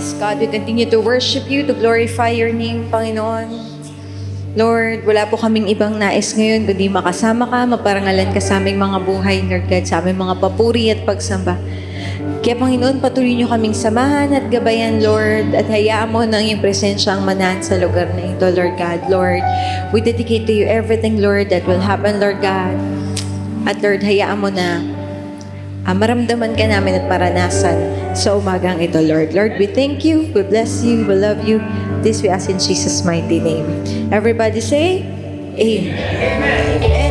Yes, God, we continue to worship you, to glorify your name, Panginoon. Lord, wala po kaming ibang nais ngayon kundi makasama ka, maparangalan ka sa aming mga buhay, Lord God, sa aming mga papuri at pagsamba. Kaya Panginoon, patuloy niyo kaming samahan at gabayan, Lord, at hayaan mo na iyong presensya ang manahan sa lugar na ito, Lord God. Lord, we dedicate to you everything, Lord, that will happen, Lord God. At Lord, hayaan mo na ah, maramdaman ka namin at maranasan sa umagang ito, Lord. Lord, we thank you, we bless you, we love you. This we ask in Jesus' mighty name. Everybody say, Amen. Amen. Amen.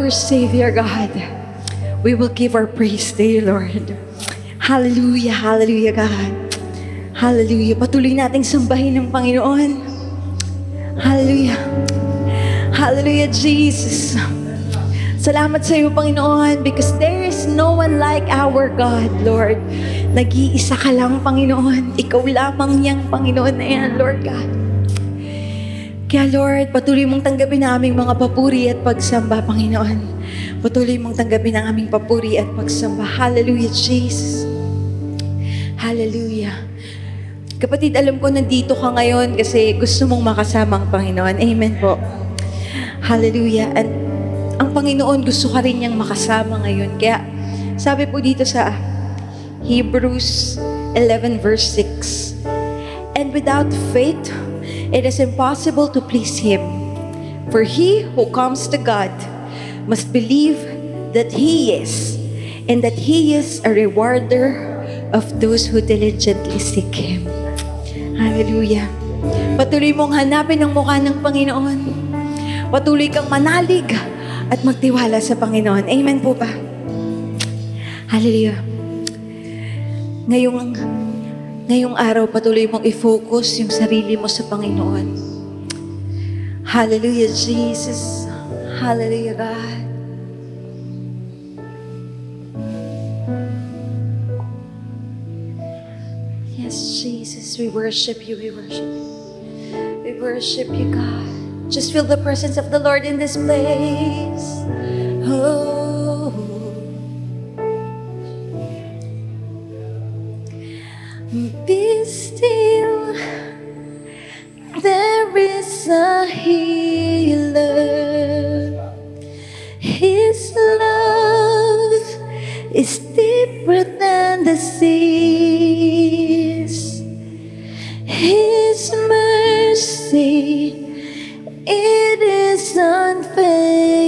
Our Savior God. We will give our praise to you, Lord. Hallelujah, hallelujah, God. Hallelujah. Patuloy nating sambahin ng Panginoon. Hallelujah. Hallelujah, Jesus. Salamat sa iyo, Panginoon, because there is no one like our God, Lord. Nag-iisa ka lang, Panginoon. Ikaw lamang niyang Panginoon na yan, Lord God. Kaya Lord, patuloy mong tanggapin ang aming mga papuri at pagsamba, Panginoon. Patuloy mong tanggapin ang aming papuri at pagsamba. Hallelujah, Jesus. Hallelujah. Kapatid, alam ko nandito ka ngayon kasi gusto mong makasama ang Panginoon. Amen po. Hallelujah. At ang Panginoon gusto ka rin niyang makasama ngayon. Kaya sabi po dito sa Hebrews 11 verse 6, And without faith, it is impossible to please Him. For he who comes to God must believe that He is, and that He is a rewarder of those who diligently seek Him. Hallelujah. Patuloy mong hanapin ang mukha ng Panginoon. Patuloy kang manalig at magtiwala sa Panginoon. Amen po ba? Hallelujah. Ngayong, ngayong araw, patuloy mong i-focus yung sarili mo sa Panginoon. Hallelujah, Jesus. Hallelujah, God. Yes, Jesus, we worship you, we worship you. We worship you, God. Just feel the presence of the Lord in this place. Oh. Be still. There is a healer. His love is deeper than the seas. His mercy, it is unfailing.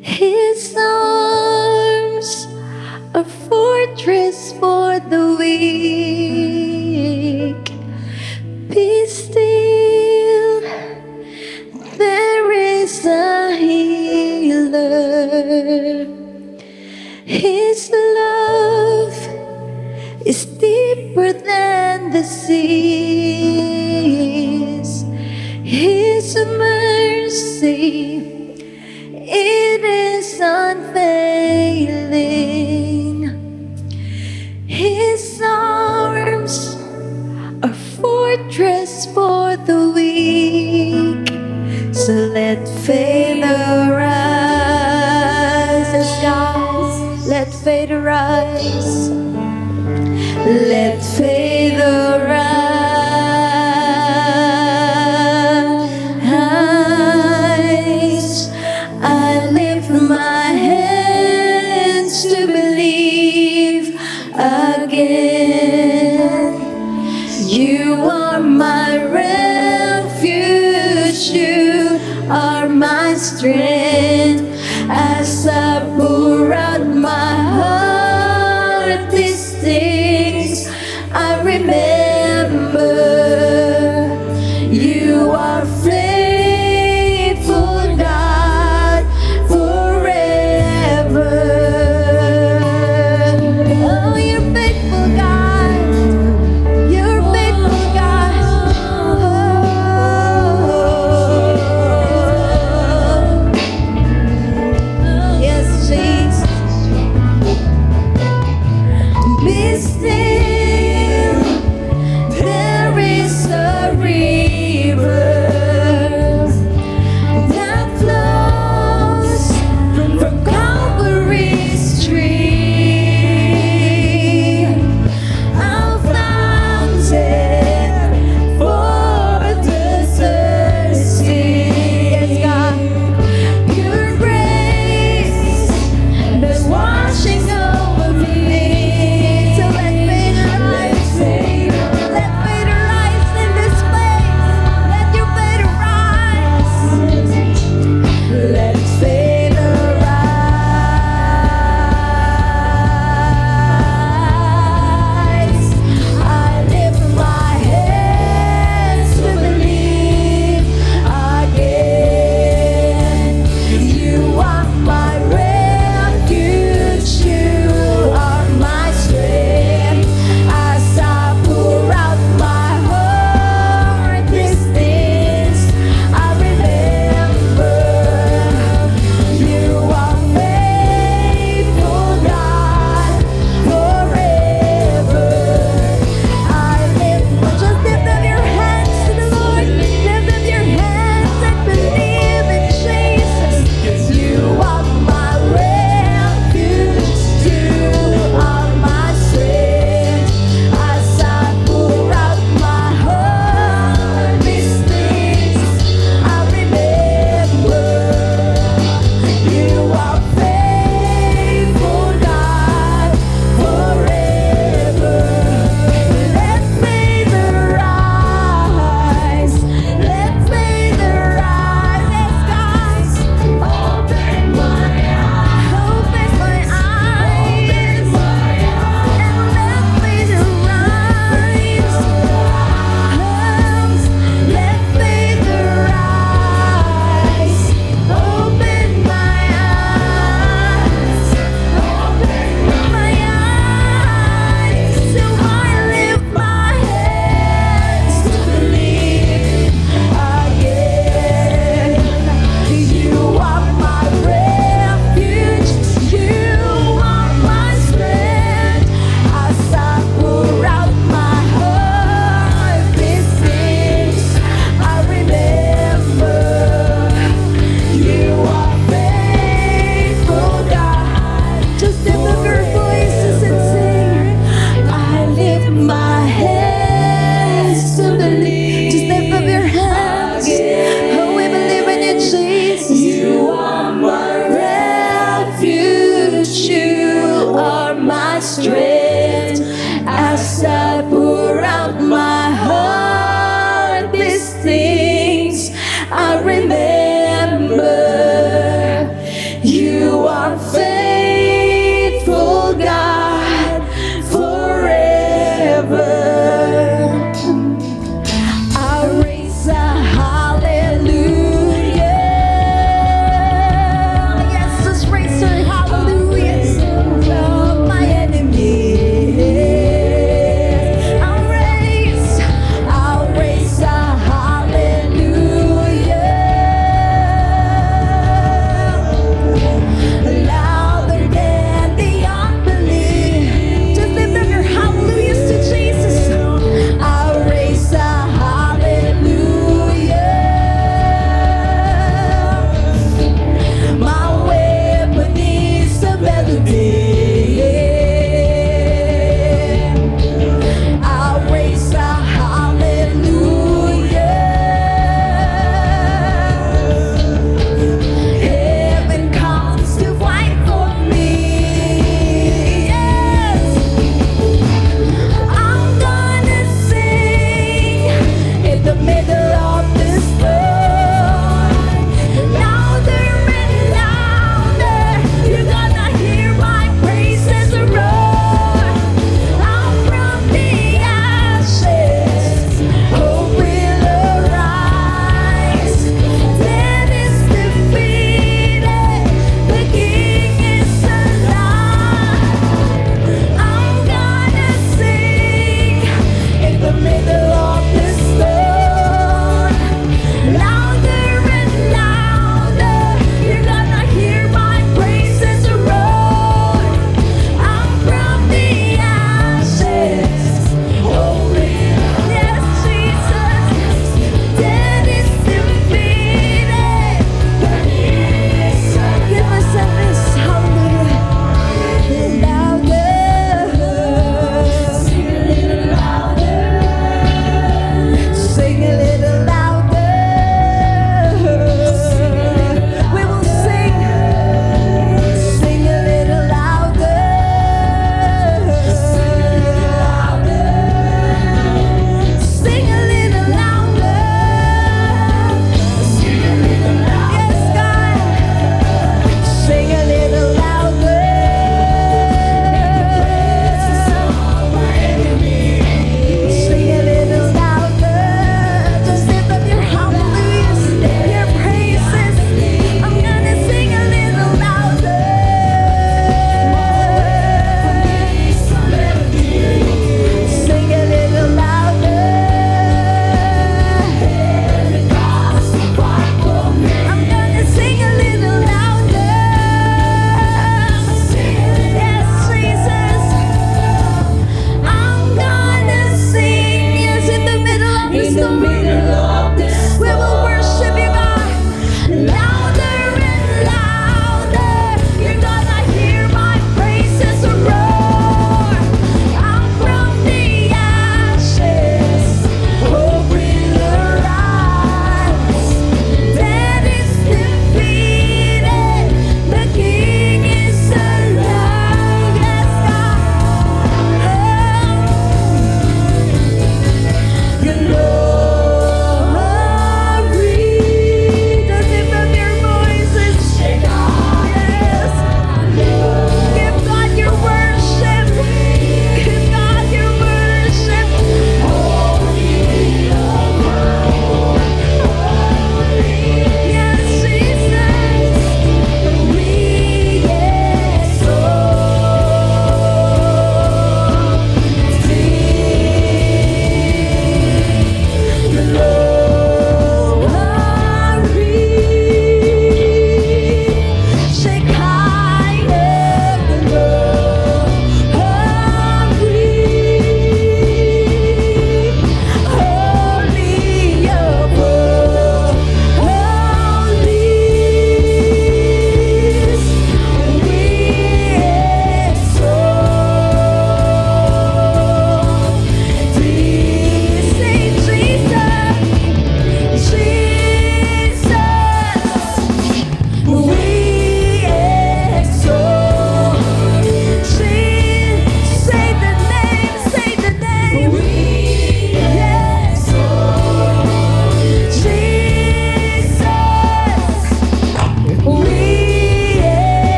His arms His love is deeper than the seas.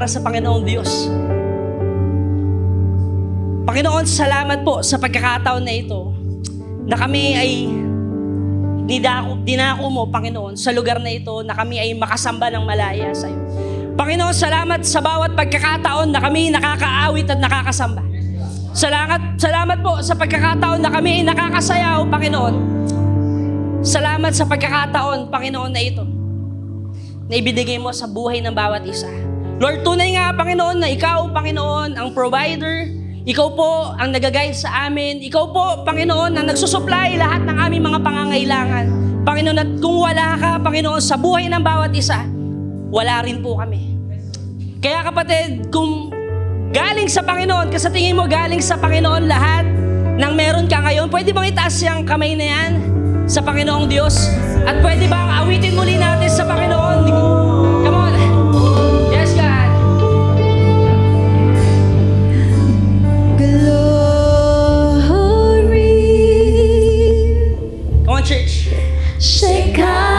Para sa Panginoong Diyos? Panginoon, salamat po sa pagkakataon na ito na kami ay dinako, dinako mo, Panginoon, sa lugar na ito na kami ay makasamba ng malaya sa iyo. Panginoon, salamat sa bawat pagkakataon na kami nakakaawit at nakakasamba. Salamat, salamat po sa pagkakataon na kami ay nakakasayaw, Panginoon. Salamat sa pagkakataon, Panginoon, na ito na ibinigay mo sa buhay ng bawat isa. Lord, tunay nga, Panginoon, na Ikaw, Panginoon, ang provider, ikaw po ang nagagay sa amin. Ikaw po, Panginoon, ang nagsusupply lahat ng aming mga pangangailangan. Panginoon, at kung wala ka, Panginoon, sa buhay ng bawat isa, wala rin po kami. Kaya kapatid, kung galing sa Panginoon, kasi tingin mo galing sa Panginoon lahat ng meron ka ngayon, pwede bang itaas yung kamay na yan sa Panginoong Diyos? At pwede bang awitin muli natin sa Panginoon? shake up.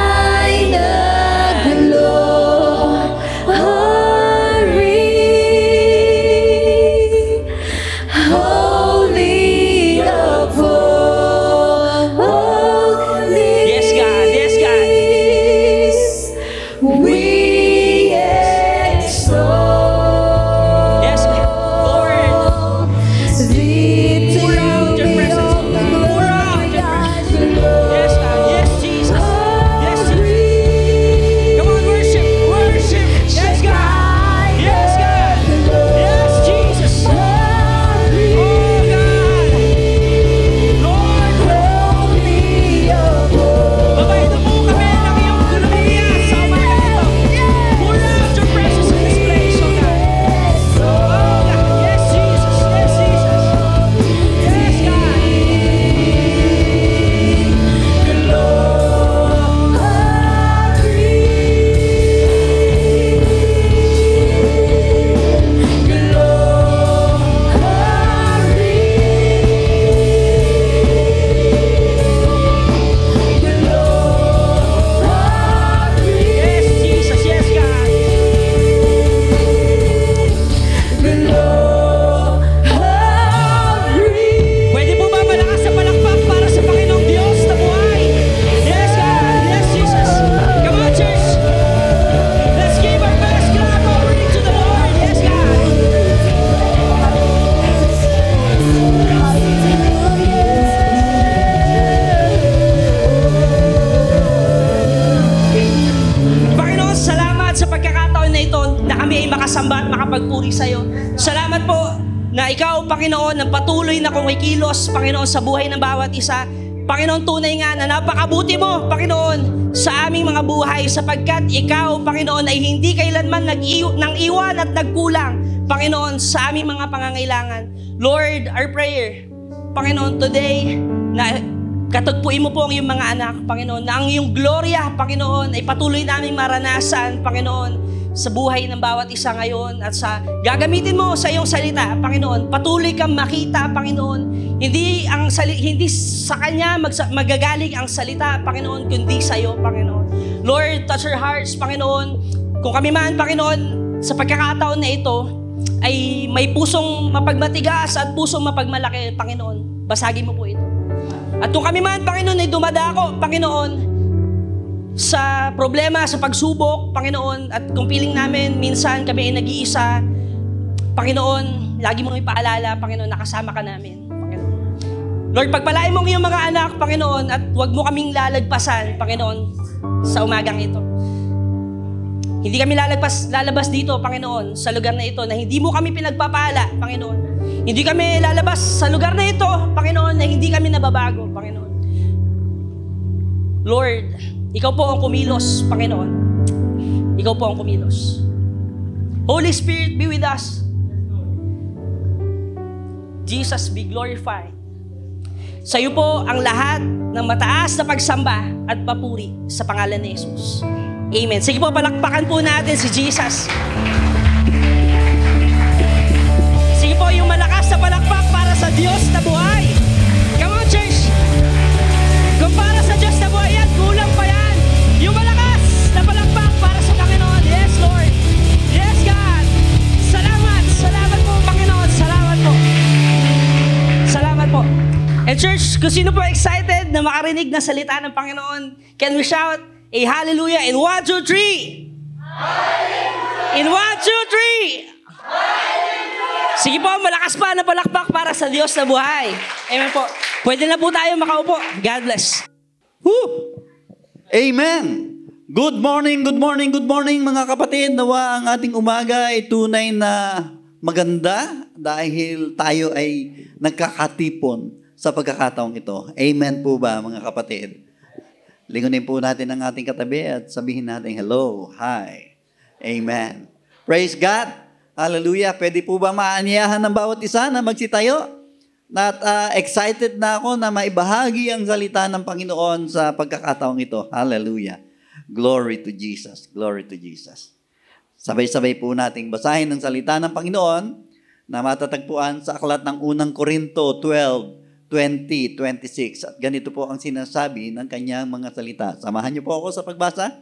Ikaw, Panginoon, ang patuloy na kumikilos, Panginoon, sa buhay ng bawat isa. Panginoon, tunay nga na napakabuti mo, Panginoon, sa aming mga buhay sapagkat ikaw, Panginoon, ay hindi kailanman nag-iw- nang iwan at nagkulang, Panginoon, sa aming mga pangangailangan. Lord, our prayer, Panginoon, today, na Katagpuin mo po ang iyong mga anak, Panginoon, na ang iyong gloria, Panginoon, ay patuloy naming maranasan, Panginoon, sa buhay ng bawat isa ngayon at sa gagamitin mo sa iyong salita, Panginoon. Patuloy kang makita, Panginoon. Hindi ang sali, hindi sa kanya magsa, magagaling ang salita, Panginoon, kundi sa iyo, Panginoon. Lord, touch our hearts, Panginoon. Kung kami man, Panginoon, sa pagkakataon na ito, ay may pusong mapagmatigas at pusong mapagmalaki, Panginoon. Basagin mo po ito. At kung kami man, Panginoon, ay dumadako, Panginoon, sa problema, sa pagsubok, Panginoon, at kung piling namin, minsan kami ay nag-iisa, Panginoon, lagi mong ipaalala, Panginoon, nakasama ka namin, Panginoon. Lord, pagpalain mo ang iyong mga anak, Panginoon, at huwag mo kaming lalagpasan, Panginoon, sa umagang ito. Hindi kami lalagpas, lalabas dito, Panginoon, sa lugar na ito na hindi mo kami pinagpapala, Panginoon. Hindi kami lalabas sa lugar na ito, Panginoon, na hindi kami nababago, Panginoon. Lord, Ikaw po ang kumilos, Panginoon. Ikaw po ang kumilos. Holy Spirit, be with us. Jesus, be glorified. Sa iyo po ang lahat ng mataas na pagsamba at papuri sa pangalan ni Jesus. Amen. Sige po, palakpakan po natin si Jesus. Sige po, yung malakas na palakpak para sa Diyos na buhay. And church, kung sino po excited na makarinig ng salita ng Panginoon, can we shout a hallelujah in 1, 2, 3? In 1, 2, 3! Sige po, malakas pa na palakpak para sa Diyos na buhay. Amen po. Pwede na po tayo makaupo. God bless. Woo! Amen! Good morning, good morning, good morning mga kapatid. Nawa ang ating umaga ay tunay na maganda dahil tayo ay nagkakatipon sa pagkakataong ito. Amen po ba mga kapatid? Lingunin po natin ang ating katabi at sabihin natin hello, hi, amen. Praise God! Hallelujah! Pwede po ba maanyahan ng bawat isa na magsitayo? At ah, excited na ako na maibahagi ang salita ng Panginoon sa pagkakataong ito. Hallelujah. Glory to Jesus. Glory to Jesus. Sabay-sabay po nating basahin ang salita ng Panginoon na matatagpuan sa aklat ng unang Korinto 12, 20, 26. At ganito po ang sinasabi ng kanyang mga salita. Samahan niyo po ako sa pagbasa.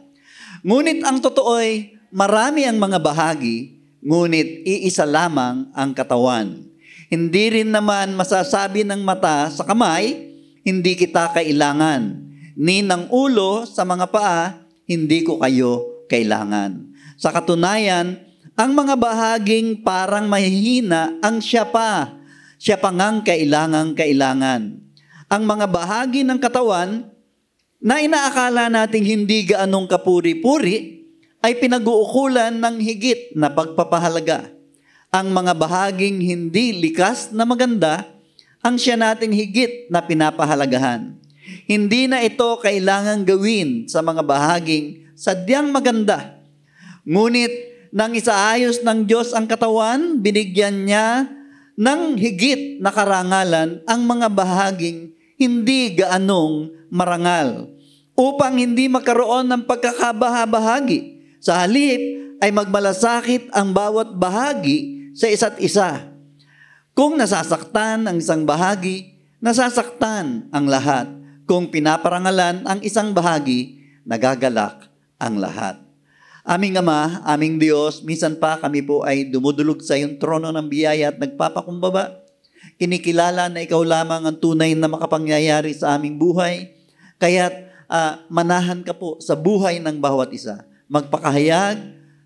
Ngunit ang totoo'y marami ang mga bahagi, ngunit iisa lamang ang katawan. Hindi rin naman masasabi ng mata sa kamay, hindi kita kailangan. Ni ng ulo sa mga paa, hindi ko kayo kailangan. Sa katunayan, ang mga bahaging parang mahihina ang siya pa. Siya pa ngang kailangang kailangan. Ang mga bahagi ng katawan na inaakala nating hindi gaanong kapuri-puri ay pinag-uukulan ng higit na pagpapahalaga. Ang mga bahaging hindi likas na maganda ang siya nating higit na pinapahalagahan. Hindi na ito kailangang gawin sa mga bahaging sadyang maganda. Ngunit nang isaayos ng Diyos ang katawan, binigyan niya ng higit na karangalan ang mga bahaging hindi gaanong marangal upang hindi magkaroon ng pagkakabahabahagi. Sa halip ay magmalasakit ang bawat bahagi sa isa't isa. Kung nasasaktan ang isang bahagi, nasasaktan ang lahat. Kung pinaparangalan ang isang bahagi, nagagalak ang lahat. Aming Ama, aming Diyos, minsan pa kami po ay dumudulog sa iyong trono ng biyaya at nagpapakumbaba. Kinikilala na ikaw lamang ang tunay na makapangyayari sa aming buhay. Kaya't ah, manahan ka po sa buhay ng bawat isa. Magpakahayag,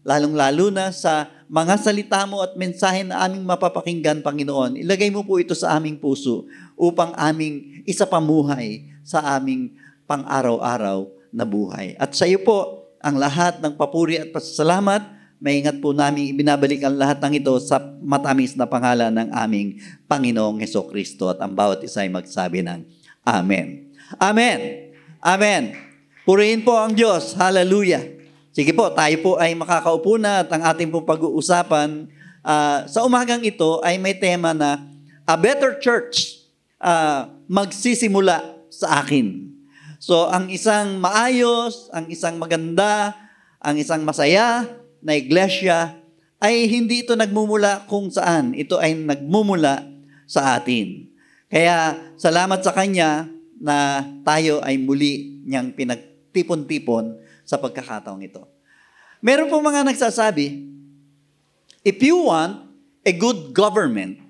lalong-lalo na sa mga salita mo at mensahe na aming mapapakinggan, Panginoon. Ilagay mo po ito sa aming puso upang aming isa pamuhay sa aming pang-araw-araw na buhay. At sa iyo po, ang lahat ng papuri at pasasalamat, maingat po namin ibinabalik ang lahat ng ito sa matamis na pangalan ng aming Panginoong Heso Kristo at ang bawat isa ay magsabi ng Amen. Amen. Amen. Purihin po ang Diyos. Hallelujah. Sige po, tayo po ay makakaupo na at ang ating pong pag-uusapan ah, sa umagang ito ay may tema na A Better Church ah, magsisimula sa akin. So, ang isang maayos, ang isang maganda, ang isang masaya na iglesia ay hindi ito nagmumula kung saan. Ito ay nagmumula sa atin. Kaya salamat sa Kanya na tayo ay muli niyang pinagtipon-tipon sa pagkakataong ito. Meron po mga nagsasabi, if you want a good government,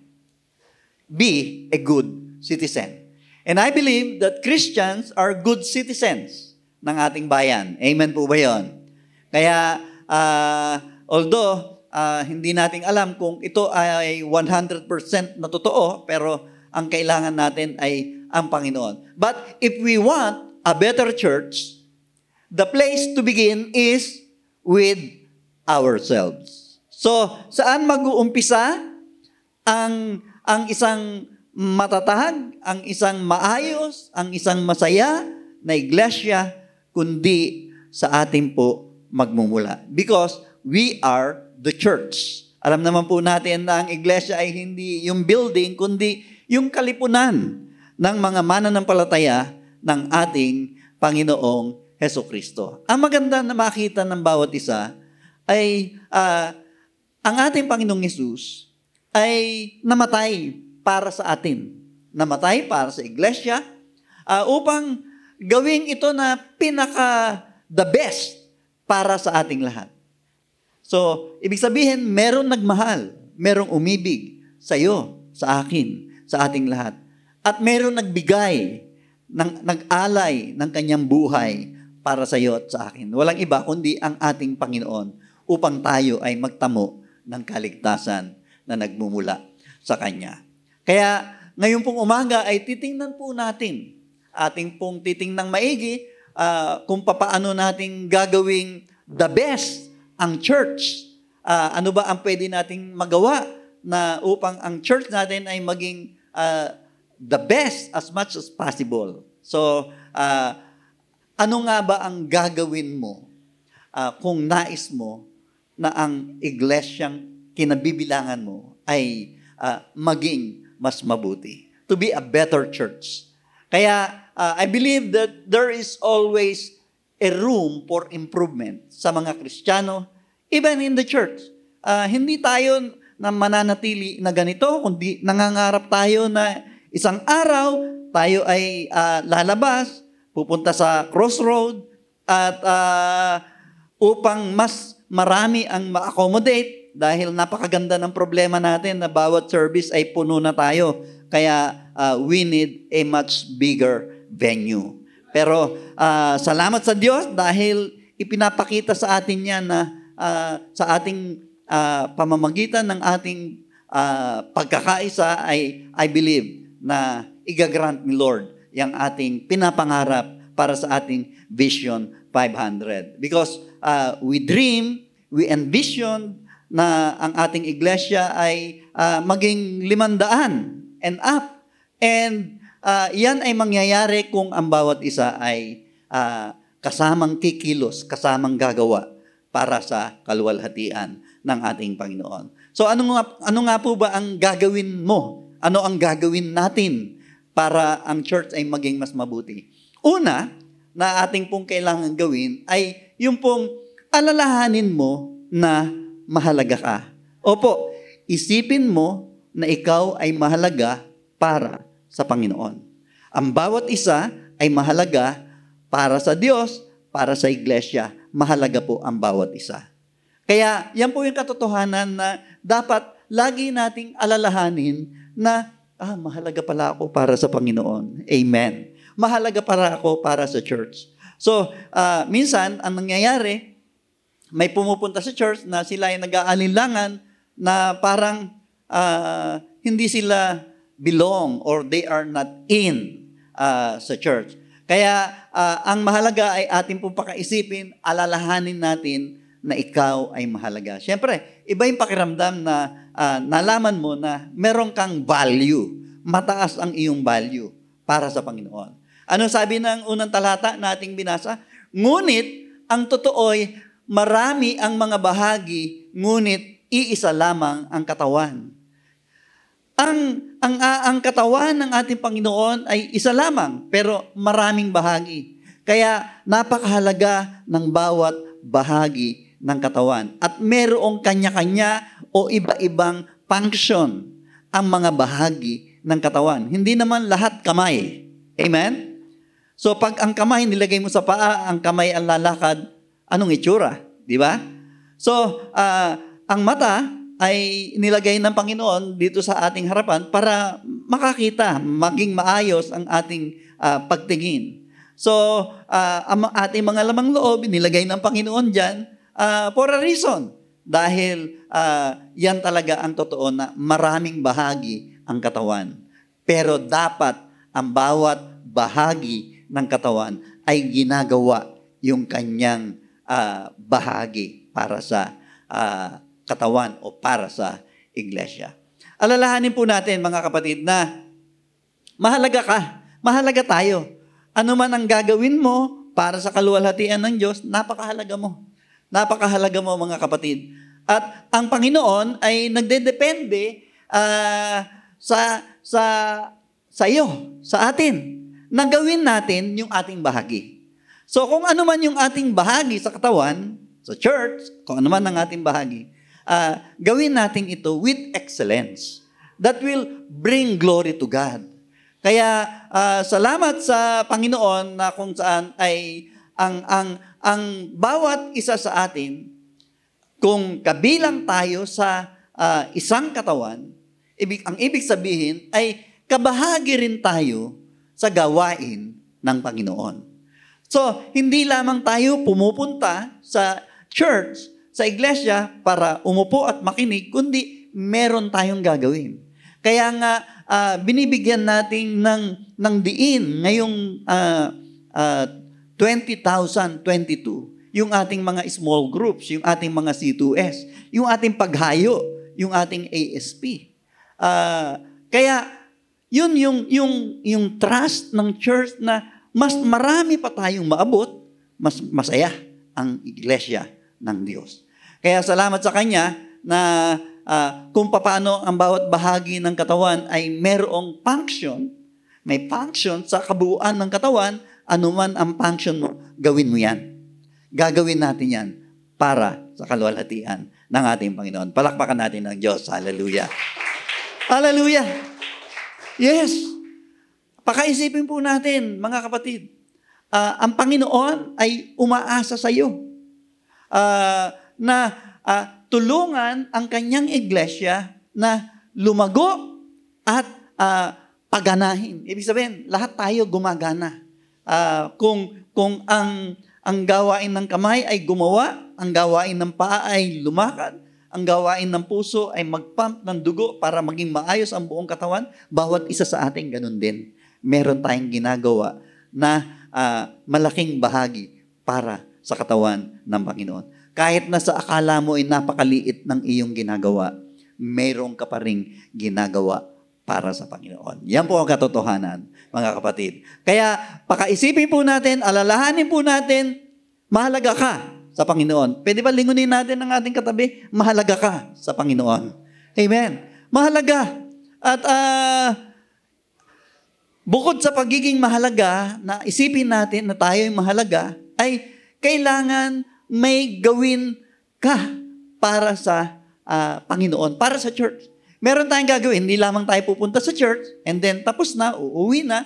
be a good citizen. And I believe that Christians are good citizens ng ating bayan. Amen po ba yun? Kaya, ah, although ah, hindi natin alam kung ito ay 100% na totoo, pero ang kailangan natin ay ang Panginoon. But if we want a better church, the place to begin is with ourselves. So, saan mag-uumpisa ang ang isang matatag, ang isang maayos, ang isang masaya na iglesia, kundi sa atin po magmumula. Because we are the church. Alam naman po natin na ang iglesia ay hindi yung building, kundi yung kalipunan ng mga mananampalataya ng ating Panginoong Heso Kristo. Ang maganda na makita ng bawat isa ay ah, ang ating Panginoong Yesus ay namatay para sa atin. Namatay para sa iglesia ah, upang gawing ito na pinaka the best para sa ating lahat. So, ibig sabihin, meron nagmahal, merong umibig sa iyo, sa akin, sa ating lahat. At meron nagbigay, ng, nag-alay ng kanyang buhay para sa iyo at sa akin. Walang iba kundi ang ating Panginoon upang tayo ay magtamo ng kaligtasan na nagmumula sa Kanya. Kaya ngayon pong umaga ay titingnan po natin, ating pong titingnan maigi ah, kung papaano nating gagawing the best ang church. Ah, ano ba ang pwede nating magawa na upang ang church natin ay maging ah, the best as much as possible. So, ah, ano nga ba ang gagawin mo ah, kung nais mo na ang iglesyang kinabibilangan mo ay ah, maging mas mabuti? To be a better church. Kaya ah, I believe that there is always a room for improvement sa mga Kristiyano, even in the church. Ah, hindi tayo na mananatili na ganito, kundi nangangarap tayo na isang araw tayo ay ah, lalabas, pupunta sa crossroad, at ah, upang mas marami ang ma-accommodate dahil napakaganda ng problema natin na bawat service ay puno na tayo. Kaya ah, we need a much bigger venue. Pero ah, salamat sa Diyos dahil ipinapakita sa atin yan na ah, sa ating ah, pamamagitan ng ating ah, pagkakaisa ay I believe na igagrant ni Lord yung ating pinapangarap para sa ating Vision 500. Because ah, we dream, we envision na ang ating iglesia ay ah, maging limandaan and up. And ah, yan ay mangyayari kung ang bawat isa ay ah, kasamang kikilos, kasamang gagawa para sa kaluwalhatian ng ating Panginoon. So ano nga, ano nga po ba ang gagawin mo? Ano ang gagawin natin para ang church ay maging mas mabuti? Una, na ating pong kailangan gawin ay yung pong alalahanin mo na mahalaga ka. Opo, isipin mo na ikaw ay mahalaga para sa Panginoon. Ang bawat isa ay mahalaga para sa Diyos, para sa iglesia. Mahalaga po ang bawat isa. Kaya yan po yung katotohanan na dapat lagi nating alalahanin na ah, mahalaga pala ako para sa Panginoon. Amen. Mahalaga para ako para sa church. So, ah, minsan, ang nangyayari, may pumupunta sa church na sila ay nag-aalinlangan na parang ah, hindi sila belong or they are not in ah, sa church. Kaya ah, ang mahalaga ay ating pong pakaisipin, alalahanin natin na ikaw ay mahalaga. Siyempre, iba yung pakiramdam na ah, nalaman mo na meron kang value. Mataas ang iyong value para sa Panginoon. Ano sabi ng unang talata na ating binasa? Ngunit, ang totoo'y marami ang mga bahagi, ngunit iisa lamang ang katawan. Ang, ang, ang katawan ng ating Panginoon ay isa lamang, pero maraming bahagi. Kaya napakahalaga ng bawat bahagi ng katawan. At merong kanya-kanya o iba-ibang function ang mga bahagi ng katawan. Hindi naman lahat kamay. Amen? So pag ang kamay nilagay mo sa paa, ang kamay ang lalakad, anong itsura? Di ba? So, ah, ang mata ay nilagay ng Panginoon dito sa ating harapan para makakita, maging maayos ang ating ah, pagtingin. So, ah, ang ating mga lamang loob, nilagay ng Panginoon dyan ah, for a reason. Dahil ah, yan talaga ang totoo na maraming bahagi ang katawan. Pero dapat ang bawat bahagi ng katawan ay ginagawa yung kanyang ah, bahagi para sa ah, katawan o para sa iglesia. Alalahanin po natin mga kapatid na mahalaga ka, mahalaga tayo. Ano man ang gagawin mo para sa kaluwalhatian ng Diyos, napakahalaga mo. Napakahalaga mo mga kapatid. At ang Panginoon ay nagdedepende ah, sa sa sa iyo, sa atin, na gawin natin yung ating bahagi. So kung ano man yung ating bahagi sa katawan, sa church, kung ano man ang ating bahagi, ah, gawin natin ito with excellence. That will bring glory to God. Kaya ah, salamat sa Panginoon na kung saan ay ang ang ang bawat isa sa atin kung kabilang tayo sa ah, isang katawan, ibig ang ibig sabihin ay kabahagi rin tayo sa gawain ng Panginoon. So, hindi lamang tayo pumupunta sa church, sa iglesia para umupo at makinig, kundi meron tayong gagawin. Kaya nga, ah, binibigyan natin ng, ng diin ngayong ah, ah, 20,022, yung ating mga small groups, yung ating mga C2S, yung ating paghayo, yung ating ASP. Ah, kaya, yun yung, yung, yung trust ng church na mas marami pa tayong maabot, mas masaya ang iglesia ng Diyos. Kaya salamat sa Kanya na ah, kung paano ang bawat bahagi ng katawan ay merong function, may function sa kabuuan ng katawan, anuman ang function mo, gawin mo yan. Gagawin natin yan para sa kalwalhatian ng ating Panginoon. Palakpakan natin ng Diyos. Hallelujah. Hallelujah. Yes. Pakaisipin po natin, mga kapatid. ah, ang Panginoon ay umaasa sa iyo ah, na ah, tulungan ang kanyang iglesia na lumago at ah, paganahin. Ibig sabihin, lahat tayo gumagana. Ah, kung kung ang ang gawain ng kamay ay gumawa, ang gawain ng paa ay lumakad, ang gawain ng puso ay magpump ng dugo para maging maayos ang buong katawan, bawat isa sa atin ganun din. Meron tayong ginagawa na ah, malaking bahagi para sa katawan ng Panginoon. Kahit na sa akala mo ay napakaliit ng iyong ginagawa, meron ka pa ring ginagawa para sa Panginoon. Yan po ang katotohanan, mga kapatid. Kaya, pakaisipin po natin, alalahanin po natin, mahalaga ka sa Panginoon. Pwede ba lingunin natin ang ating katabi? Mahalaga ka sa Panginoon. Amen. Mahalaga. At ah, bukod sa pagiging mahalaga, na isipin natin na tayo ay mahalaga, ay kailangan may gawin ka para sa ah, Panginoon, para sa church. Meron tayong gagawin, hindi lamang tayo pupunta sa church, and then tapos na, uuwi na,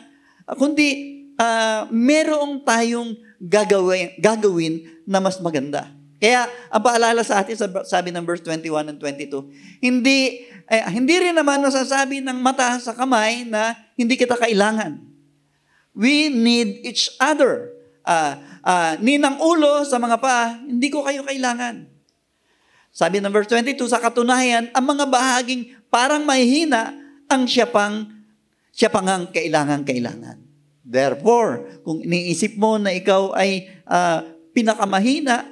kundi ah, merong tayong gagawin, gagawin na mas maganda. Kaya, ang paalala sa atin, sab- sabi ng verse 21 and 22, hindi, eh, hindi rin naman nasasabi ng mata sa kamay na hindi kita kailangan. We need each other. Ah, ah, ninang ulo sa mga pa, hindi ko kayo kailangan. Sabi ng verse 22, sa katunayan, ang mga bahaging parang mahihina, ang siya pang, siya pang ang kailangan-kailangan. Therefore, kung iniisip mo na ikaw ay ah, pinakamahina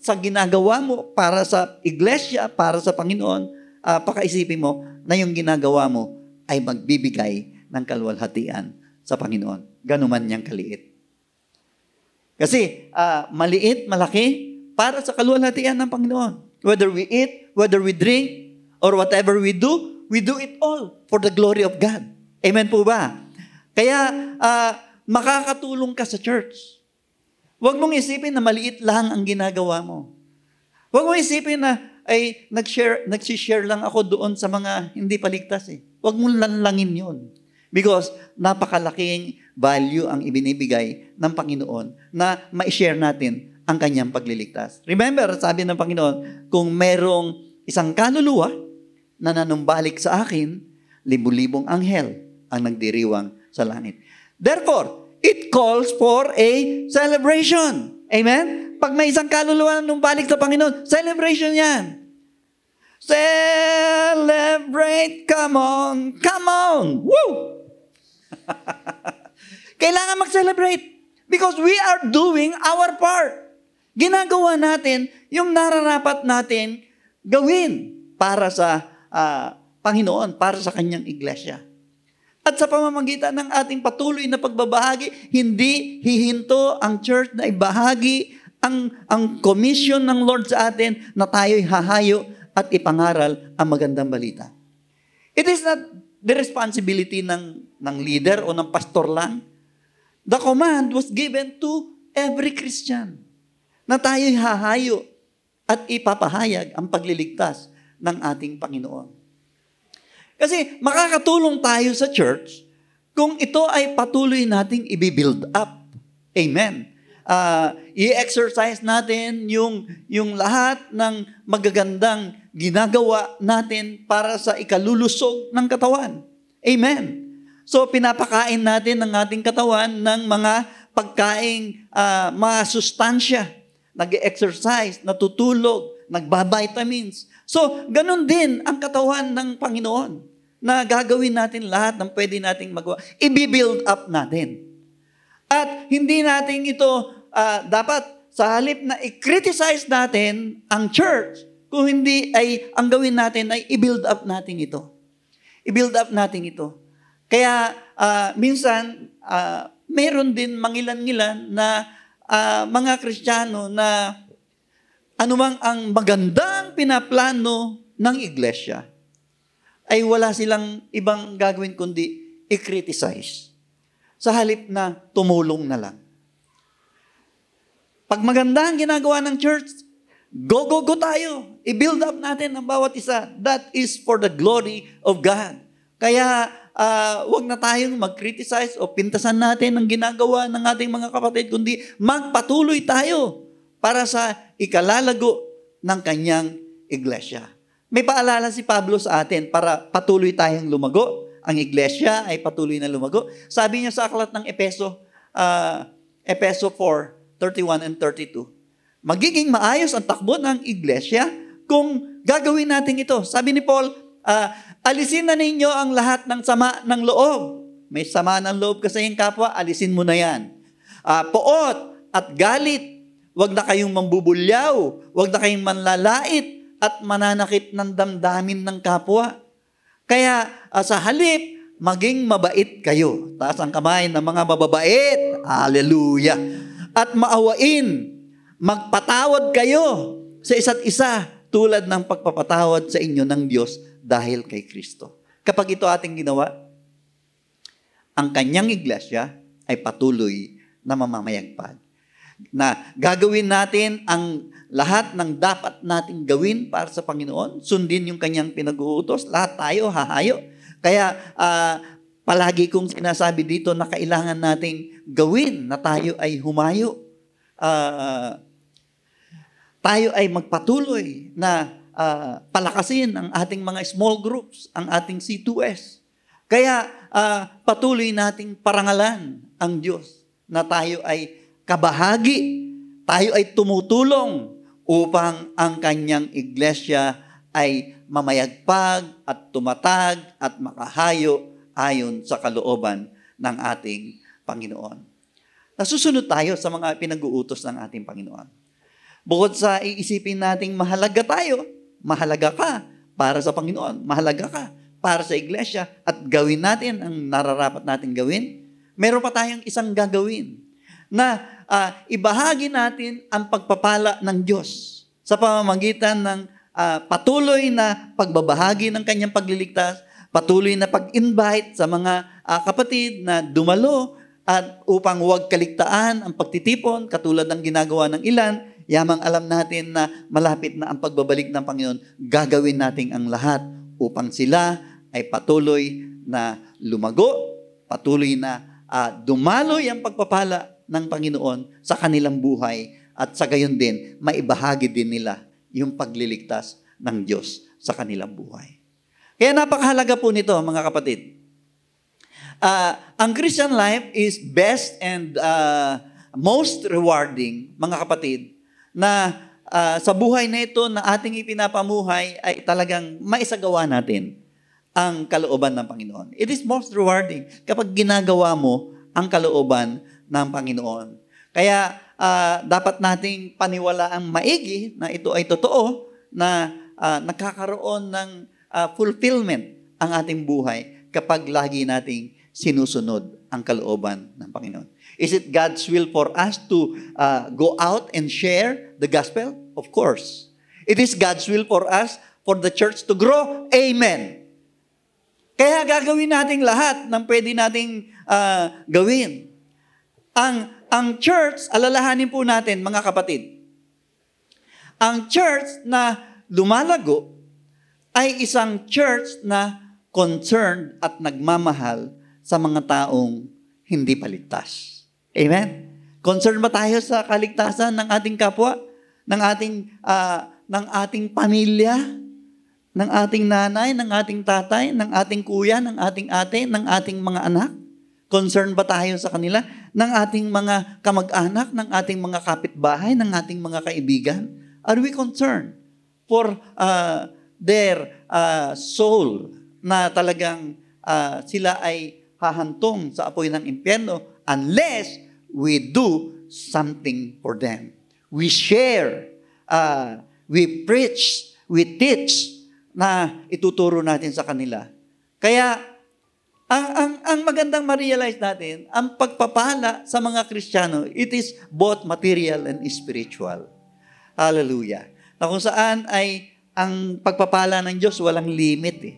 sa ginagawa mo para sa iglesia, para sa Panginoon, ah, pakaisipin mo na yung ginagawa mo ay magbibigay ng kalwalhatian sa Panginoon. Ganuman niyang kaliit. Kasi ah, maliit, malaki, para sa kalwalhatian ng Panginoon. Whether we eat, whether we drink, or whatever we do, we do it all for the glory of God. Amen po ba? Kaya ah, makakatulong ka sa church. Huwag mong isipin na maliit lang ang ginagawa mo. Huwag mong isipin na ay nag-share, nag-share lang ako doon sa mga hindi paligtas eh. Huwag mong lanlangin yun. Because napakalaking value ang ibinibigay ng Panginoon na ma-share natin ang kanyang pagliligtas. Remember, sabi ng Panginoon, kung merong isang kaluluwa na nanumbalik sa akin, libu-libong anghel ang nagdiriwang sa langit. Therefore, it calls for a celebration. Amen? Pag may isang kaluluwa na numbalik sa Panginoon, celebration yan. Celebrate, come on, come on. Woo! Kailangan mag-celebrate because we are doing our part. Ginagawa natin yung nararapat natin gawin para sa ah, Panginoon, para sa kanyang iglesia. At sa pamamagitan ng ating patuloy na pagbabahagi, hindi hihinto ang church na ibahagi ang, ang commission ng Lord sa atin na tayo'y hahayo at ipangaral ang magandang balita. It is not the responsibility ng, ng leader o ng pastor lang. The command was given to every Christian na tayo'y hahayo at ipapahayag ang pagliligtas ng ating Panginoon. Kasi makakatulong tayo sa church kung ito ay patuloy nating i-build up. Amen. Ah, i-exercise natin yung, yung lahat ng magagandang ginagawa natin para sa ikalulusog ng katawan. Amen. So pinapakain natin ng ating katawan ng mga pagkaing ah, mga sustansya. Nag-exercise, natutulog, nagba-vitamins. So, ganun din ang katawan ng Panginoon na gagawin natin lahat ng pwede nating magawa. I-build up natin. At hindi natin ito ah, dapat sa halip na i-criticize natin ang church, kung hindi ay ang gawin natin ay i-build up natin ito. I-build up natin ito. Kaya ah, minsan, ah, meron din mangilan-ngilan na ah, mga Kristiyano na anumang ang magandang pinaplano ng iglesia, ay wala silang ibang gagawin kundi i-criticize. Sa halip na tumulong na lang. Pag maganda ang ginagawa ng church, go, go, go tayo. I-build up natin ang bawat isa. That is for the glory of God. Kaya, ah, wag na tayong mag-criticize o pintasan natin ang ginagawa ng ating mga kapatid, kundi magpatuloy tayo para sa ikalalago ng kanyang iglesia. May paalala si Pablo sa atin para patuloy tayong lumago. Ang iglesia ay patuloy na lumago. Sabi niya sa aklat ng Epeso, ah, Epeso 4, 31 and 32. Magiging maayos ang takbo ng iglesia kung gagawin natin ito. Sabi ni Paul, ah, alisin na ninyo ang lahat ng sama ng loob. May sama ng loob kasi yung kapwa, alisin mo na yan. Ah, poot at galit, Huwag na kayong mambubulyaw. Huwag na kayong manlalait at mananakit ng damdamin ng kapwa. Kaya ah, sa halip, maging mabait kayo. Taas ang kamay ng mga mababait. Hallelujah. At maawain. Magpatawad kayo sa isa't isa tulad ng pagpapatawad sa inyo ng Diyos dahil kay Kristo. Kapag ito ating ginawa, ang kanyang iglesia ay patuloy na mamamayagpag na gagawin natin ang lahat ng dapat nating gawin para sa Panginoon, sundin yung kanyang pinag-uutos, lahat tayo hahayo. Kaya ah, palagi kong sinasabi dito na kailangan nating gawin na tayo ay humayo. Ah, tayo ay magpatuloy na ah, palakasin ang ating mga small groups, ang ating C2S. Kaya ah, patuloy nating parangalan ang Diyos na tayo ay kabahagi, tayo ay tumutulong upang ang kanyang iglesia ay mamayagpag at tumatag at makahayo ayon sa kalooban ng ating Panginoon. Nasusunod tayo sa mga pinag-uutos ng ating Panginoon. Bukod sa iisipin nating mahalaga tayo, mahalaga ka para sa Panginoon, mahalaga ka para sa iglesia at gawin natin ang nararapat natin gawin, meron pa tayong isang gagawin na ah, ibahagi natin ang pagpapala ng Diyos sa pamamagitan ng ah, patuloy na pagbabahagi ng kanyang pagliligtas, patuloy na pag-invite sa mga ah, kapatid na dumalo at upang huwag kaligtaan ang pagtitipon katulad ng ginagawa ng ilan, yamang alam natin na malapit na ang pagbabalik ng Panginoon, gagawin natin ang lahat upang sila ay patuloy na lumago, patuloy na ah, dumaloy ang pagpapala ng Panginoon sa kanilang buhay at sa gayon din, maibahagi din nila yung pagliligtas ng Diyos sa kanilang buhay. Kaya napakahalaga po nito, mga kapatid. Ah, ang Christian life is best and ah, most rewarding, mga kapatid, na ah, sa buhay na ito na ating ipinapamuhay ay talagang maisagawa natin ang kalooban ng Panginoon. It is most rewarding kapag ginagawa mo ang kalooban ng Panginoon. Kaya ah, dapat nating paniwalaang maigi na ito ay totoo na ah, nakakaroon ng ah, fulfillment ang ating buhay kapag lagi nating sinusunod ang kalooban ng Panginoon. Is it God's will for us to ah, go out and share the gospel? Of course. It is God's will for us for the church to grow. Amen. Kaya gagawin nating lahat ng pwede nating ah, gawin. Ang ang church, alalahanin po natin mga kapatid. Ang church na lumalago ay isang church na concerned at nagmamahal sa mga taong hindi paligtas. Amen. Concerned ba tayo sa kaligtasan ng ating kapwa, ng ating ah, ng ating pamilya, ng ating nanay, ng ating tatay, ng ating kuya, ng ating ate, ng ating mga anak? Concern ba tayo sa kanila? Ng ating mga kamag-anak, ng ating mga kapitbahay, ng ating mga kaibigan? Are we concerned for uh, their uh, soul na talagang uh, sila ay hahantong sa apoy ng impyerno unless we do something for them. We share, uh, we preach, we teach na ituturo natin sa kanila. Kaya, ang, ang, ang magandang ma-realize natin, ang pagpapala sa mga Kristiyano, it is both material and spiritual. Hallelujah. Na kung saan ay ang pagpapala ng Diyos walang limit eh.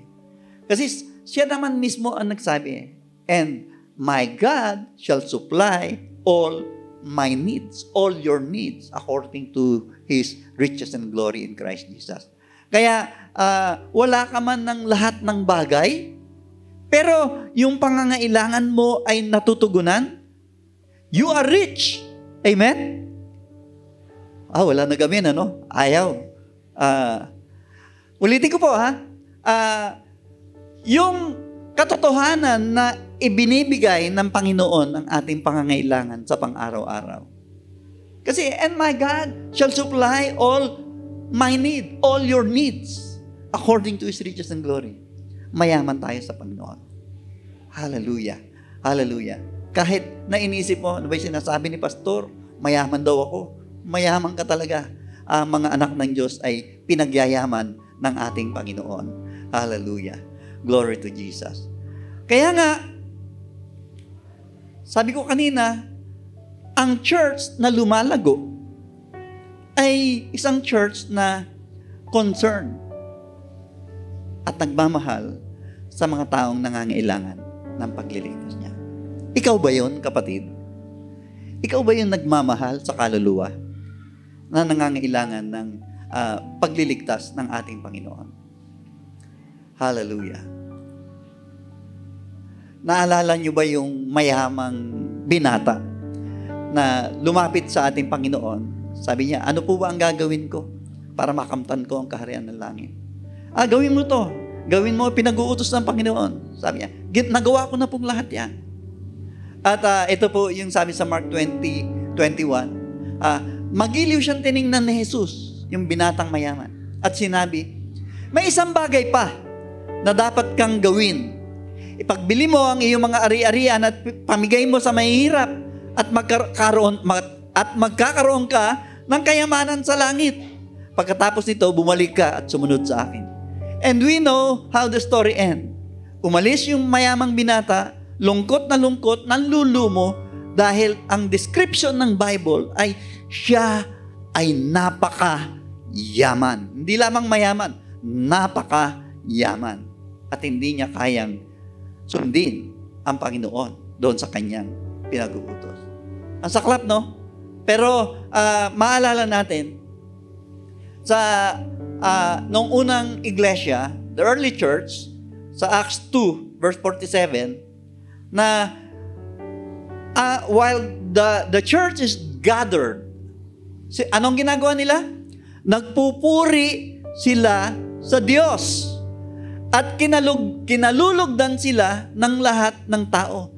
Kasi siya naman mismo ang nagsabi eh, And my God shall supply all my needs, all your needs, according to His riches and glory in Christ Jesus. Kaya, uh, wala ka man ng lahat ng bagay, pero yung pangangailangan mo ay natutugunan, you are rich. Amen? Ah, wala na gamin, ano? Ayaw. Uh, ulitin ko po, ha? Uh, yung katotohanan na ibinibigay ng Panginoon ang ating pangangailangan sa pang-araw-araw. Kasi, and my God shall supply all my need, all your needs, according to His riches and glory. Mayaman tayo sa Panginoon. Hallelujah. Hallelujah. Kahit nainisip mo, ano ba yung sinasabi ni Pastor, mayaman daw ako. Mayaman ka talaga. Ang mga anak ng Diyos ay pinagyayaman ng ating Panginoon. Hallelujah. Glory to Jesus. Kaya nga, sabi ko kanina, ang church na lumalago ay isang church na concern at nagmamahal sa mga taong nangangailangan ng pagliligtas niya. Ikaw ba yon kapatid? Ikaw ba yung nagmamahal sa kaluluwa na nangangailangan ng uh, pagliligtas ng ating Panginoon? Hallelujah. Naalala niyo ba yung mayamang binata na lumapit sa ating Panginoon sabi niya, ano po ba ang gagawin ko para makamtan ko ang kaharian ng langit? Ah, gawin mo to. Gawin mo pinag-uutos ng Panginoon. Sabi niya, nagawa ko na pong lahat yan. At uh, ito po yung sabi sa Mark 20, 21. Uh, magiliw siyang tiningnan ni Jesus, yung binatang mayaman. At sinabi, may isang bagay pa na dapat kang gawin. Ipagbili mo ang iyong mga ari-arian at pamigay mo sa mahihirap at magkaroon at magkakaroon ka ng kayamanan sa langit. Pagkatapos nito, bumalik ka at sumunod sa akin. And we know how the story end. Umalis yung mayamang binata, lungkot na lungkot, nanlulumo dahil ang description ng Bible ay siya ay napaka yaman. Hindi lamang mayaman, napaka yaman. At hindi niya kayang sundin ang Panginoon doon sa kanyang pinag-uutos. Ang saklap, no? Pero uh, maalala natin, sa uh, nung unang iglesia, the early church, sa Acts 2, verse 47, na uh, while the, the church is gathered, si, anong ginagawa nila? Nagpupuri sila sa Diyos. At kinalug, kinalulugdan sila ng lahat ng tao.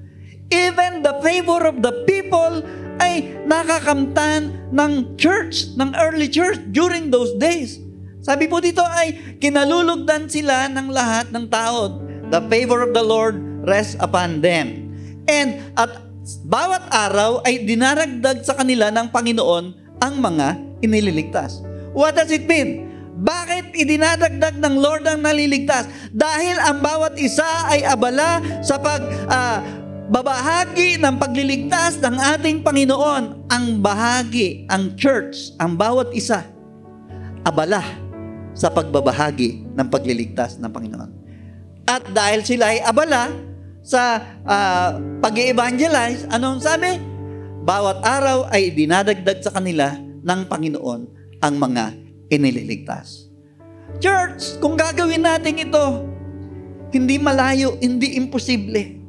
Even the favor of the people ay nakakamtan ng church, ng early church during those days. Sabi po dito ay kinalulugdan sila ng lahat ng tao. The favor of the Lord rests upon them. And at bawat araw ay dinaragdag sa kanila ng Panginoon ang mga inililigtas. What does it mean? Bakit idinadagdag ng Lord ang naliligtas? Dahil ang bawat isa ay abala sa pag uh, babahagi ng pagliligtas ng ating Panginoon, ang bahagi, ang church, ang bawat isa, abala sa pagbabahagi ng pagliligtas ng Panginoon. At dahil sila ay abala sa uh, pag-evangelize, anong sabi? Bawat araw ay dinadagdag sa kanila ng Panginoon ang mga inililigtas. Church, kung gagawin natin ito, hindi malayo, hindi imposible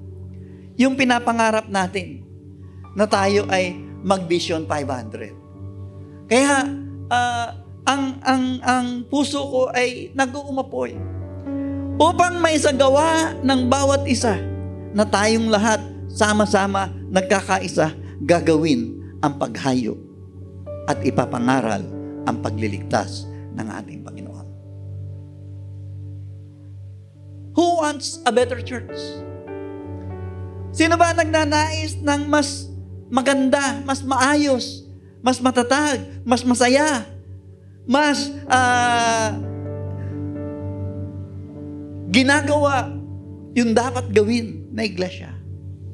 yung pinapangarap natin na tayo ay mag-vision 500. Kaya, uh, ang, ang, ang puso ko ay nag-uumapoy upang may sagawa ng bawat isa na tayong lahat sama-sama nagkakaisa gagawin ang paghayo at ipapangaral ang pagliligtas ng ating Panginoon. Who wants a better church? Sino ba nagnanais ng mas maganda, mas maayos, mas matatag, mas masaya, mas ah, ginagawa yung dapat gawin na iglesia?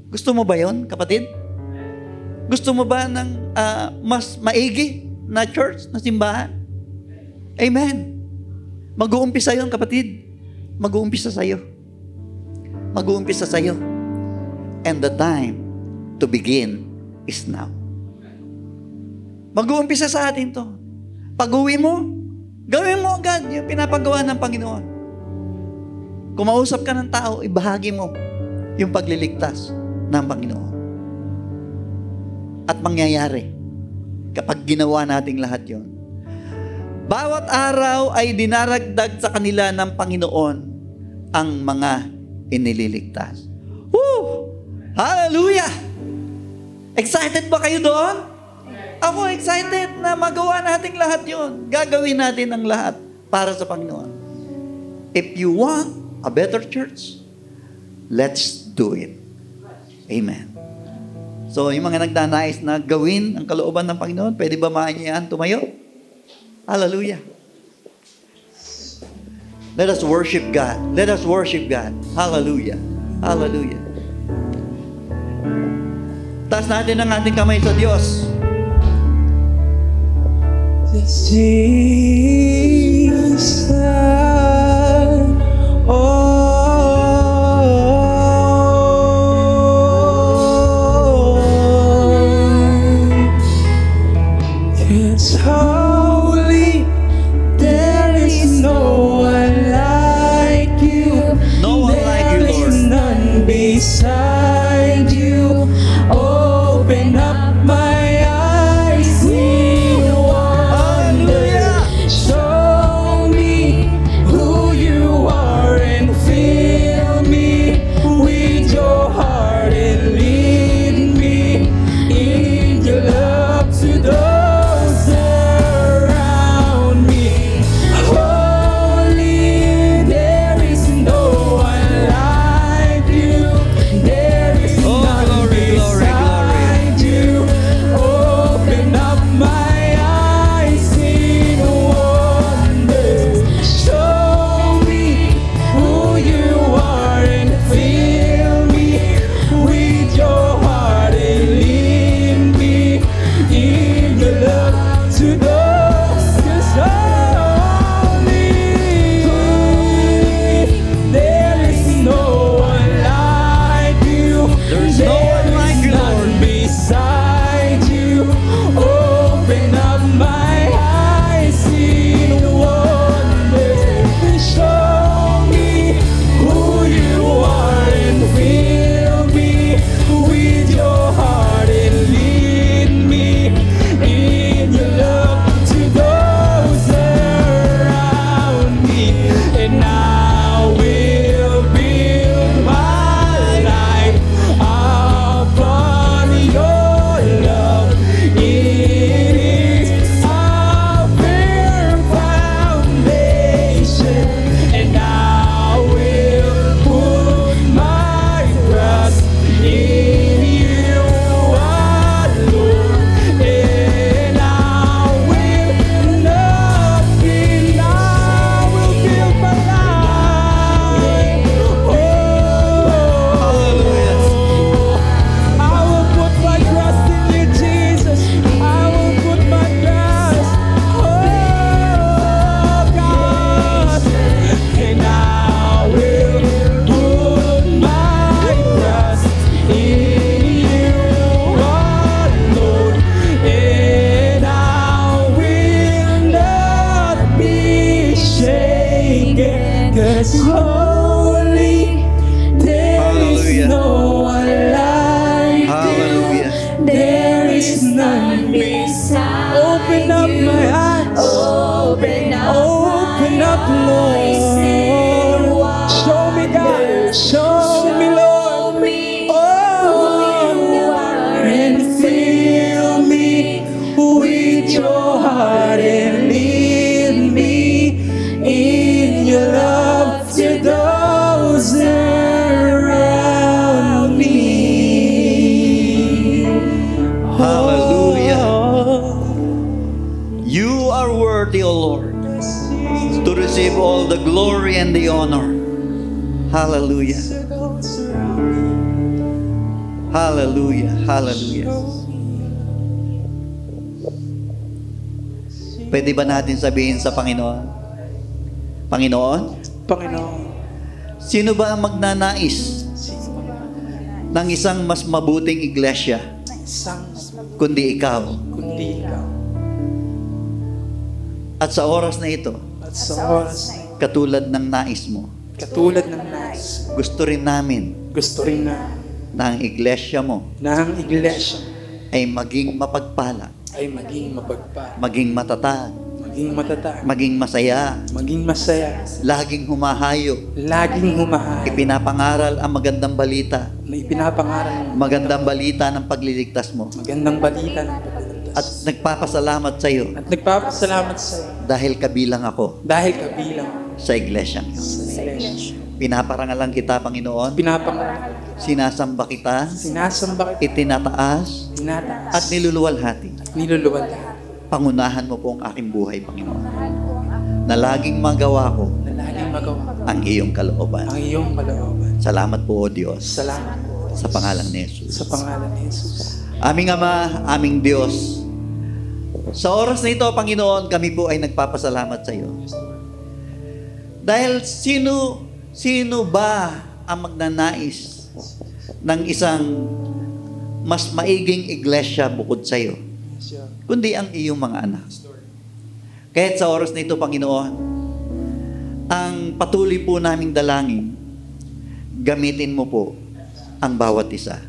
Gusto mo ba yon, kapatid? Gusto mo ba ng ah, mas maigi na church, na simbahan? Amen. Mag-uumpisa yun, kapatid. Mag-uumpisa sa'yo. Mag-uumpisa sa'yo. And the time to begin is now. Mag-uumpisa sa atin to. Pag-uwi mo, gawin mo agad yung pinapagawa ng Panginoon. Kumausap ka ng tao, ibahagi mo yung pagliligtas ng Panginoon. At mangyayari kapag ginawa nating lahat yon. Bawat araw ay dinaragdag sa kanila ng Panginoon ang mga inililigtas. Woo! Hallelujah! Excited ba kayo doon? Ako excited na magawa natin lahat yon. Gagawin natin ang lahat para sa Panginoon. If you want a better church, let's do it. Amen. So, yung mga nagdanais na gawin ang kalooban ng Panginoon, pwede ba maanyayan tumayo? Hallelujah. Let us worship God. Let us worship God. Hallelujah. Hallelujah. Taas natin ang ating kamay sa Diyos. It's Hallelujah. Hallelujah. Hallelujah. Pwede ba natin sabihin sa Panginoon? Panginoon, Panginoon, sino ba ang magnanais ng isang mas mabuting iglesia kundi ikaw? kundi ikaw. At sa oras na ito, At sa oras na katulad ng nais mo, katulad ng nais, gusto rin namin gusto rin na na ang iglesia mo na ang iglesia. ay maging mapagpala, ay maging mapagpala, maging matatag, maging matatag, maging masaya, maging masaya, laging humahayo, laging humahay, ipinapangaral ang magandang balita, na ipinapangaral ng magandang balita ng pagliligtas mo. magandang balita ng At nagpapasalamat sa iyo At nagpapasalamat sa iyo dahil kabilang ako dahil kabilang sa iglesia niyo. sa iglesia. Pinaparangalan kita, Panginoon. Pinapangaral, Sinasamba kita, sinasamba kita, itinataas, tinataas, at niluluwalhati. niluluwal lahat. Pangunahan mo po ang aking buhay, Panginoon. Na laging magawa ko Na laging magawa ang iyong kalooban. ang iyong kalooban. Salamat po, O Diyos, Salamat po sa pangalan ni Jesus. sa pangalan ni Jesus. Aming Ama, aming Diyos, sa oras na ito, Panginoon, kami po ay nagpapasalamat sa iyo. Dahil sino, sino ba ang magnanais ng isang mas maiging iglesia bukod sa iyo? Kundi ang iyong mga anak. Kahit sa oras na ito, Panginoon, ang patuloy po naming dalangin, gamitin mo po ang bawat isa.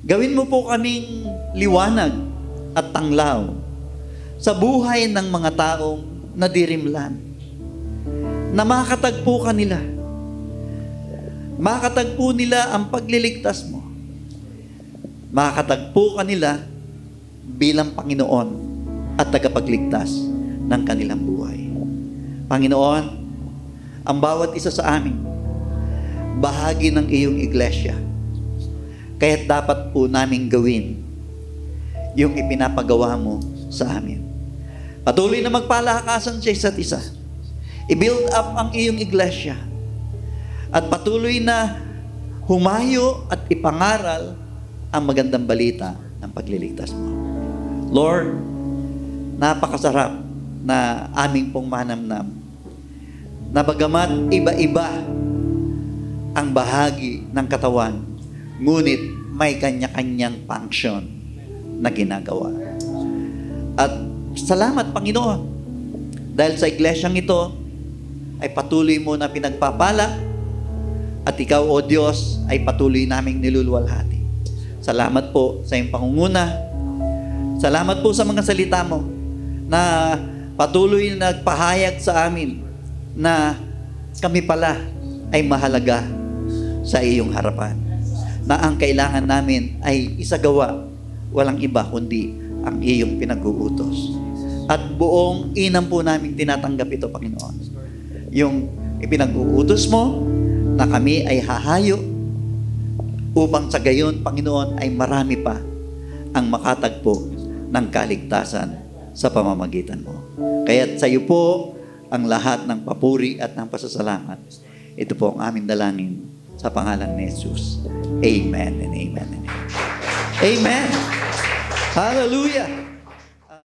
Gawin mo po kaming liwanag at tanglaw sa buhay ng mga taong nadirimlan. Na makatagpo kanila. Makatagpo nila ang pagliligtas mo. Makatagpo kanila bilang Panginoon at tagapagligtas ng kanilang buhay. Panginoon, ang bawat isa sa amin, bahagi ng iyong iglesia. Kaya't dapat po naming gawin yung ipinapagawa mo sa amin. Patuloy na magpalakasan sa isa't isa. I-build up ang iyong iglesia. At patuloy na humayo at ipangaral ang magandang balita ng pagliligtas mo. Lord, napakasarap na aming pong manamnam na bagamat iba-iba ang bahagi ng katawan, ngunit may kanya-kanyang function na ginagawa. At salamat, Panginoon, dahil sa iglesyang ito ay patuloy mo na pinagpapala at ikaw, O Diyos, ay patuloy naming niluluwalhati. Salamat po sa iyong pangunguna. Salamat po sa mga salita mo na patuloy na nagpahayag sa amin na kami pala ay mahalaga sa iyong harapan. Na ang kailangan namin ay isagawa, walang iba kundi ang iyong pinag-uutos. At buong inam po namin tinatanggap ito, Panginoon. Yung ipinag-uutos mo na kami ay hahayo upang sa gayon, Panginoon, ay marami pa ang makatagpo ng kaligtasan sa pamamagitan mo. Kaya sa iyo po ang lahat ng papuri at ng pasasalamat. Ito po ang aming dalangin sa pangalan ni Jesus. Amen and amen and amen. Amen. Hallelujah.